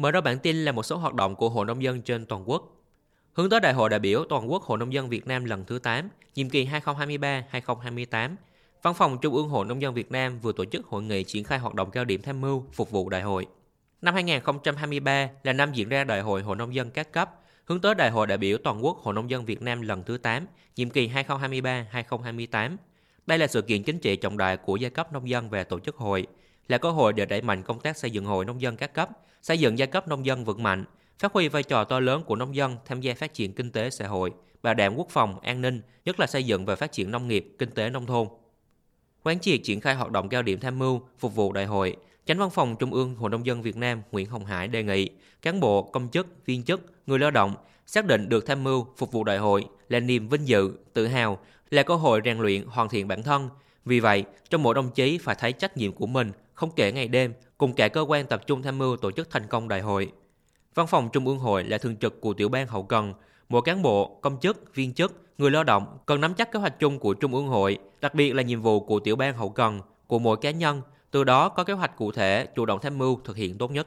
Mở đầu bản tin là một số hoạt động của Hội Nông dân trên toàn quốc. Hướng tới Đại hội đại biểu Toàn quốc Hội Nông dân Việt Nam lần thứ 8, nhiệm kỳ 2023-2028, Văn phòng Trung ương Hội Nông dân Việt Nam vừa tổ chức hội nghị triển khai hoạt động cao điểm tham mưu phục vụ đại hội. Năm 2023 là năm diễn ra Đại hội Hội Nông dân các cấp, hướng tới Đại hội đại biểu Toàn quốc Hội Nông dân Việt Nam lần thứ 8, nhiệm kỳ 2023-2028. Đây là sự kiện chính trị trọng đại của giai cấp nông dân về tổ chức hội, là cơ hội để đẩy mạnh công tác xây dựng hội nông dân các cấp, xây dựng giai cấp nông dân vững mạnh, phát huy vai trò to lớn của nông dân tham gia phát triển kinh tế xã hội, bảo đảm quốc phòng, an ninh, nhất là xây dựng và phát triển nông nghiệp, kinh tế nông thôn. Quán triệt triển khai hoạt động cao điểm tham mưu, phục vụ đại hội, Chánh văn phòng Trung ương Hội Nông dân Việt Nam Nguyễn Hồng Hải đề nghị cán bộ, công chức, viên chức, người lao động xác định được tham mưu phục vụ đại hội là niềm vinh dự, tự hào, là cơ hội rèn luyện hoàn thiện bản thân. Vì vậy, trong mỗi đồng chí phải thấy trách nhiệm của mình không kể ngày đêm, cùng cả cơ quan tập trung tham mưu tổ chức thành công đại hội. Văn phòng Trung ương hội là thường trực của tiểu ban hậu cần, mỗi cán bộ, công chức, viên chức, người lao động cần nắm chắc kế hoạch chung của Trung ương hội, đặc biệt là nhiệm vụ của tiểu ban hậu cần, của mỗi cá nhân, từ đó có kế hoạch cụ thể, chủ động tham mưu thực hiện tốt nhất.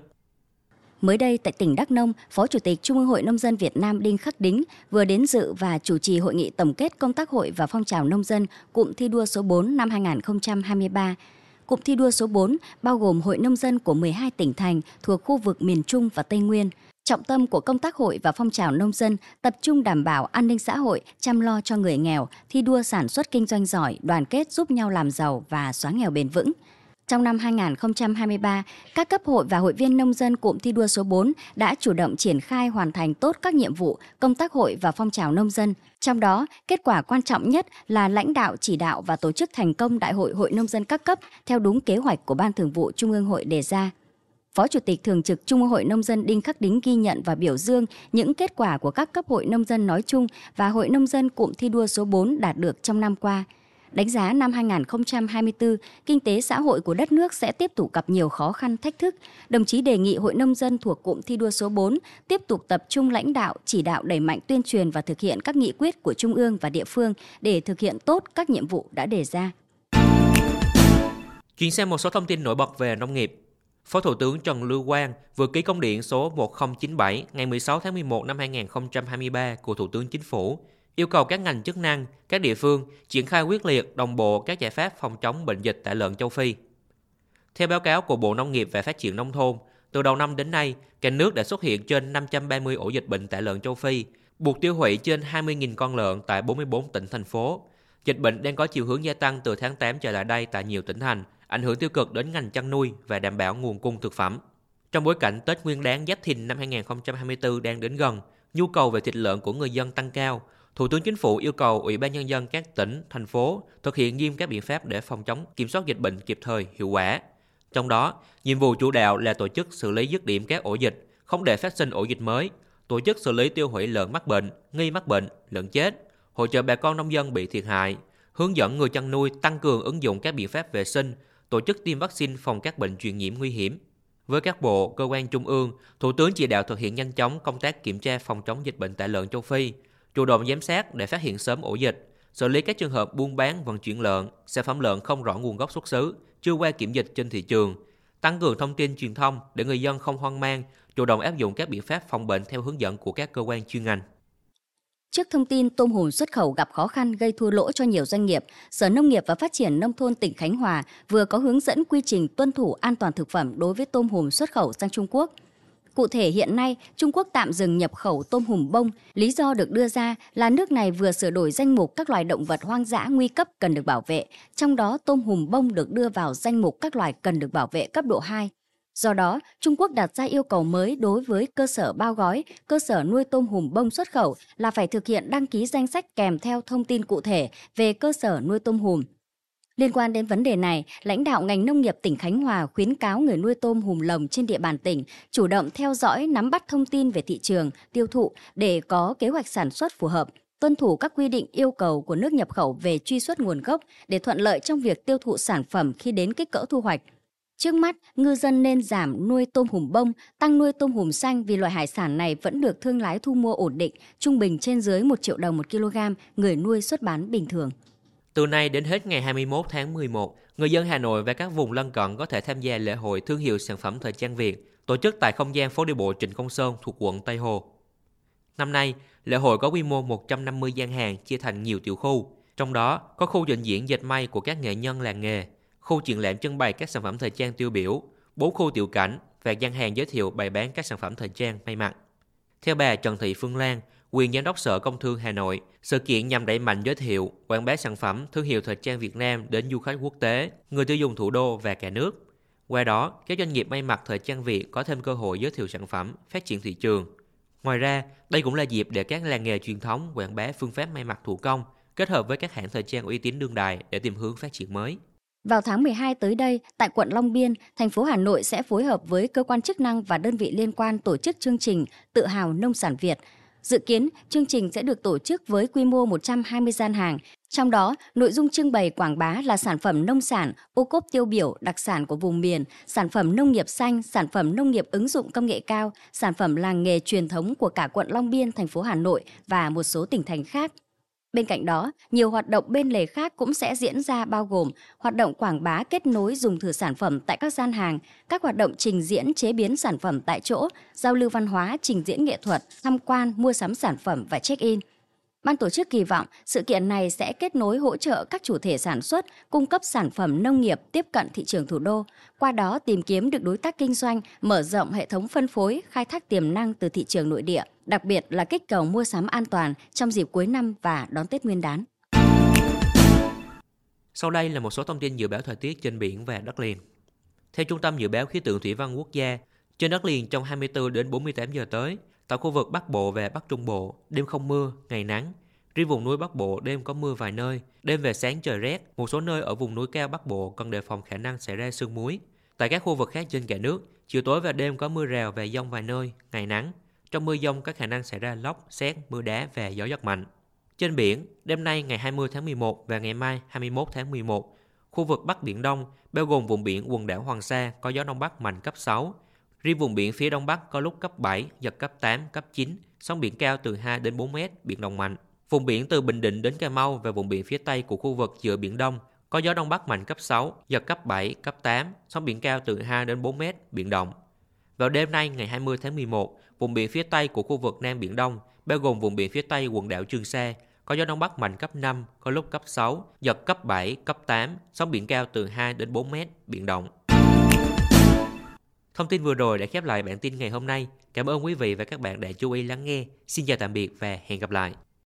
Mới đây tại tỉnh Đắk Nông, Phó Chủ tịch Trung ương Hội Nông dân Việt Nam Đinh Khắc Đính vừa đến dự và chủ trì hội nghị tổng kết công tác hội và phong trào nông dân cụm thi đua số 4 năm 2023. Cụm thi đua số 4 bao gồm hội nông dân của 12 tỉnh thành thuộc khu vực miền Trung và Tây Nguyên. Trọng tâm của công tác hội và phong trào nông dân tập trung đảm bảo an ninh xã hội, chăm lo cho người nghèo, thi đua sản xuất kinh doanh giỏi, đoàn kết giúp nhau làm giàu và xóa nghèo bền vững. Trong năm 2023, các cấp hội và hội viên nông dân cụm thi đua số 4 đã chủ động triển khai hoàn thành tốt các nhiệm vụ công tác hội và phong trào nông dân. Trong đó, kết quả quan trọng nhất là lãnh đạo chỉ đạo và tổ chức thành công Đại hội Hội nông dân các cấp theo đúng kế hoạch của Ban Thường vụ Trung ương Hội đề ra. Phó Chủ tịch Thường trực Trung ương Hội Nông dân Đinh Khắc Đính ghi nhận và biểu dương những kết quả của các cấp hội nông dân nói chung và Hội Nông dân cụm thi đua số 4 đạt được trong năm qua – Đánh giá năm 2024, kinh tế xã hội của đất nước sẽ tiếp tục gặp nhiều khó khăn thách thức. Đồng chí đề nghị Hội Nông dân thuộc cụm thi đua số 4 tiếp tục tập trung lãnh đạo, chỉ đạo đẩy mạnh tuyên truyền và thực hiện các nghị quyết của Trung ương và địa phương để thực hiện tốt các nhiệm vụ đã đề ra. Chuyển sang một số thông tin nổi bật về nông nghiệp. Phó Thủ tướng Trần Lưu Quang vừa ký công điện số 1097 ngày 16 tháng 11 năm 2023 của Thủ tướng Chính phủ yêu cầu các ngành chức năng, các địa phương triển khai quyết liệt đồng bộ các giải pháp phòng chống bệnh dịch tả lợn châu Phi. Theo báo cáo của Bộ Nông nghiệp và Phát triển Nông thôn, từ đầu năm đến nay, cả nước đã xuất hiện trên 530 ổ dịch bệnh tả lợn châu Phi, buộc tiêu hủy trên 20.000 con lợn tại 44 tỉnh thành phố. Dịch bệnh đang có chiều hướng gia tăng từ tháng 8 trở lại đây tại nhiều tỉnh thành, ảnh hưởng tiêu cực đến ngành chăn nuôi và đảm bảo nguồn cung thực phẩm. Trong bối cảnh Tết Nguyên đán Giáp Thìn năm 2024 đang đến gần, nhu cầu về thịt lợn của người dân tăng cao, Thủ tướng Chính phủ yêu cầu Ủy ban Nhân dân các tỉnh, thành phố thực hiện nghiêm các biện pháp để phòng chống kiểm soát dịch bệnh kịp thời, hiệu quả. Trong đó, nhiệm vụ chủ đạo là tổ chức xử lý dứt điểm các ổ dịch, không để phát sinh ổ dịch mới, tổ chức xử lý tiêu hủy lợn mắc bệnh, nghi mắc bệnh, lợn chết, hỗ trợ bà con nông dân bị thiệt hại, hướng dẫn người chăn nuôi tăng cường ứng dụng các biện pháp vệ sinh, tổ chức tiêm vaccine phòng các bệnh truyền nhiễm nguy hiểm. Với các bộ, cơ quan trung ương, Thủ tướng chỉ đạo thực hiện nhanh chóng công tác kiểm tra phòng chống dịch bệnh tại lợn châu Phi, chủ động giám sát để phát hiện sớm ổ dịch, xử lý các trường hợp buôn bán vận chuyển lợn, sản phẩm lợn không rõ nguồn gốc xuất xứ, chưa qua kiểm dịch trên thị trường, tăng cường thông tin truyền thông để người dân không hoang mang, chủ động áp dụng các biện pháp phòng bệnh theo hướng dẫn của các cơ quan chuyên ngành. Trước thông tin tôm hùm xuất khẩu gặp khó khăn gây thua lỗ cho nhiều doanh nghiệp, Sở Nông nghiệp và Phát triển Nông thôn tỉnh Khánh Hòa vừa có hướng dẫn quy trình tuân thủ an toàn thực phẩm đối với tôm hùm xuất khẩu sang Trung Quốc. Cụ thể hiện nay, Trung Quốc tạm dừng nhập khẩu tôm hùm bông. Lý do được đưa ra là nước này vừa sửa đổi danh mục các loài động vật hoang dã nguy cấp cần được bảo vệ, trong đó tôm hùm bông được đưa vào danh mục các loài cần được bảo vệ cấp độ 2. Do đó, Trung Quốc đặt ra yêu cầu mới đối với cơ sở bao gói, cơ sở nuôi tôm hùm bông xuất khẩu là phải thực hiện đăng ký danh sách kèm theo thông tin cụ thể về cơ sở nuôi tôm hùm. Liên quan đến vấn đề này, lãnh đạo ngành nông nghiệp tỉnh Khánh Hòa khuyến cáo người nuôi tôm hùm lồng trên địa bàn tỉnh chủ động theo dõi, nắm bắt thông tin về thị trường, tiêu thụ để có kế hoạch sản xuất phù hợp, tuân thủ các quy định yêu cầu của nước nhập khẩu về truy xuất nguồn gốc để thuận lợi trong việc tiêu thụ sản phẩm khi đến kích cỡ thu hoạch. Trước mắt, ngư dân nên giảm nuôi tôm hùm bông, tăng nuôi tôm hùm xanh vì loại hải sản này vẫn được thương lái thu mua ổn định, trung bình trên dưới 1 triệu đồng một kg, người nuôi xuất bán bình thường. Từ nay đến hết ngày 21 tháng 11, người dân Hà Nội và các vùng lân cận có thể tham gia lễ hội thương hiệu sản phẩm thời trang Việt tổ chức tại không gian phố đi bộ Trịnh Công Sơn thuộc quận Tây Hồ. Năm nay, lễ hội có quy mô 150 gian hàng chia thành nhiều tiểu khu, trong đó có khu trình diễn dệt may của các nghệ nhân làng nghề, khu triển lãm trưng bày các sản phẩm thời trang tiêu biểu, bốn khu tiểu cảnh và gian hàng giới thiệu bày bán các sản phẩm thời trang may mặc. Theo bà Trần Thị Phương Lan, quyền giám đốc Sở Công Thương Hà Nội, sự kiện nhằm đẩy mạnh giới thiệu, quảng bá sản phẩm thương hiệu thời trang Việt Nam đến du khách quốc tế, người tiêu dùng thủ đô và cả nước. Qua đó, các doanh nghiệp may mặc thời trang Việt có thêm cơ hội giới thiệu sản phẩm, phát triển thị trường. Ngoài ra, đây cũng là dịp để các làng nghề truyền thống quảng bá phương pháp may mặc thủ công, kết hợp với các hãng thời trang uy tín đương đại để tìm hướng phát triển mới. Vào tháng 12 tới đây, tại quận Long Biên, thành phố Hà Nội sẽ phối hợp với cơ quan chức năng và đơn vị liên quan tổ chức chương trình Tự hào nông sản Việt. Dự kiến, chương trình sẽ được tổ chức với quy mô 120 gian hàng, trong đó, nội dung trưng bày quảng bá là sản phẩm nông sản, ô cốp tiêu biểu, đặc sản của vùng miền, sản phẩm nông nghiệp xanh, sản phẩm nông nghiệp ứng dụng công nghệ cao, sản phẩm làng nghề truyền thống của cả quận Long Biên, thành phố Hà Nội và một số tỉnh thành khác. Bên cạnh đó, nhiều hoạt động bên lề khác cũng sẽ diễn ra bao gồm hoạt động quảng bá kết nối dùng thử sản phẩm tại các gian hàng, các hoạt động trình diễn chế biến sản phẩm tại chỗ, giao lưu văn hóa, trình diễn nghệ thuật, tham quan, mua sắm sản phẩm và check-in. Ban tổ chức kỳ vọng sự kiện này sẽ kết nối hỗ trợ các chủ thể sản xuất, cung cấp sản phẩm nông nghiệp tiếp cận thị trường thủ đô, qua đó tìm kiếm được đối tác kinh doanh, mở rộng hệ thống phân phối, khai thác tiềm năng từ thị trường nội địa, đặc biệt là kích cầu mua sắm an toàn trong dịp cuối năm và đón Tết Nguyên đán. Sau đây là một số thông tin dự báo thời tiết trên biển và đất liền. Theo Trung tâm Dự báo Khí tượng Thủy văn Quốc gia, trên đất liền trong 24 đến 48 giờ tới, Tại khu vực Bắc Bộ và Bắc Trung Bộ, đêm không mưa, ngày nắng. Riêng vùng núi Bắc Bộ đêm có mưa vài nơi, đêm về sáng trời rét. Một số nơi ở vùng núi cao Bắc Bộ cần đề phòng khả năng xảy ra sương muối. Tại các khu vực khác trên cả nước, chiều tối và đêm có mưa rào và dông vài nơi, ngày nắng. Trong mưa dông có khả năng xảy ra lốc, xét, mưa đá và gió giật mạnh. Trên biển, đêm nay ngày 20 tháng 11 và ngày mai 21 tháng 11, khu vực Bắc Biển Đông, bao gồm vùng biển quần đảo Hoàng Sa có gió Đông Bắc mạnh cấp 6, Riêng vùng biển phía đông bắc có lúc cấp 7, giật cấp 8, cấp 9, sóng biển cao từ 2 đến 4 mét, biển động mạnh. Vùng biển từ Bình Định đến Cà Mau và vùng biển phía tây của khu vực giữa Biển Đông có gió đông bắc mạnh cấp 6, giật cấp 7, cấp 8, sóng biển cao từ 2 đến 4 mét, biển động. Vào đêm nay ngày 20 tháng 11, vùng biển phía tây của khu vực Nam Biển Đông, bao gồm vùng biển phía tây quần đảo Trường Sa, có gió đông bắc mạnh cấp 5, có lúc cấp 6, giật cấp 7, cấp 8, sóng biển cao từ 2 đến 4 mét, biển động. Thông tin vừa rồi đã khép lại bản tin ngày hôm nay. Cảm ơn quý vị và các bạn đã chú ý lắng nghe. Xin chào tạm biệt và hẹn gặp lại.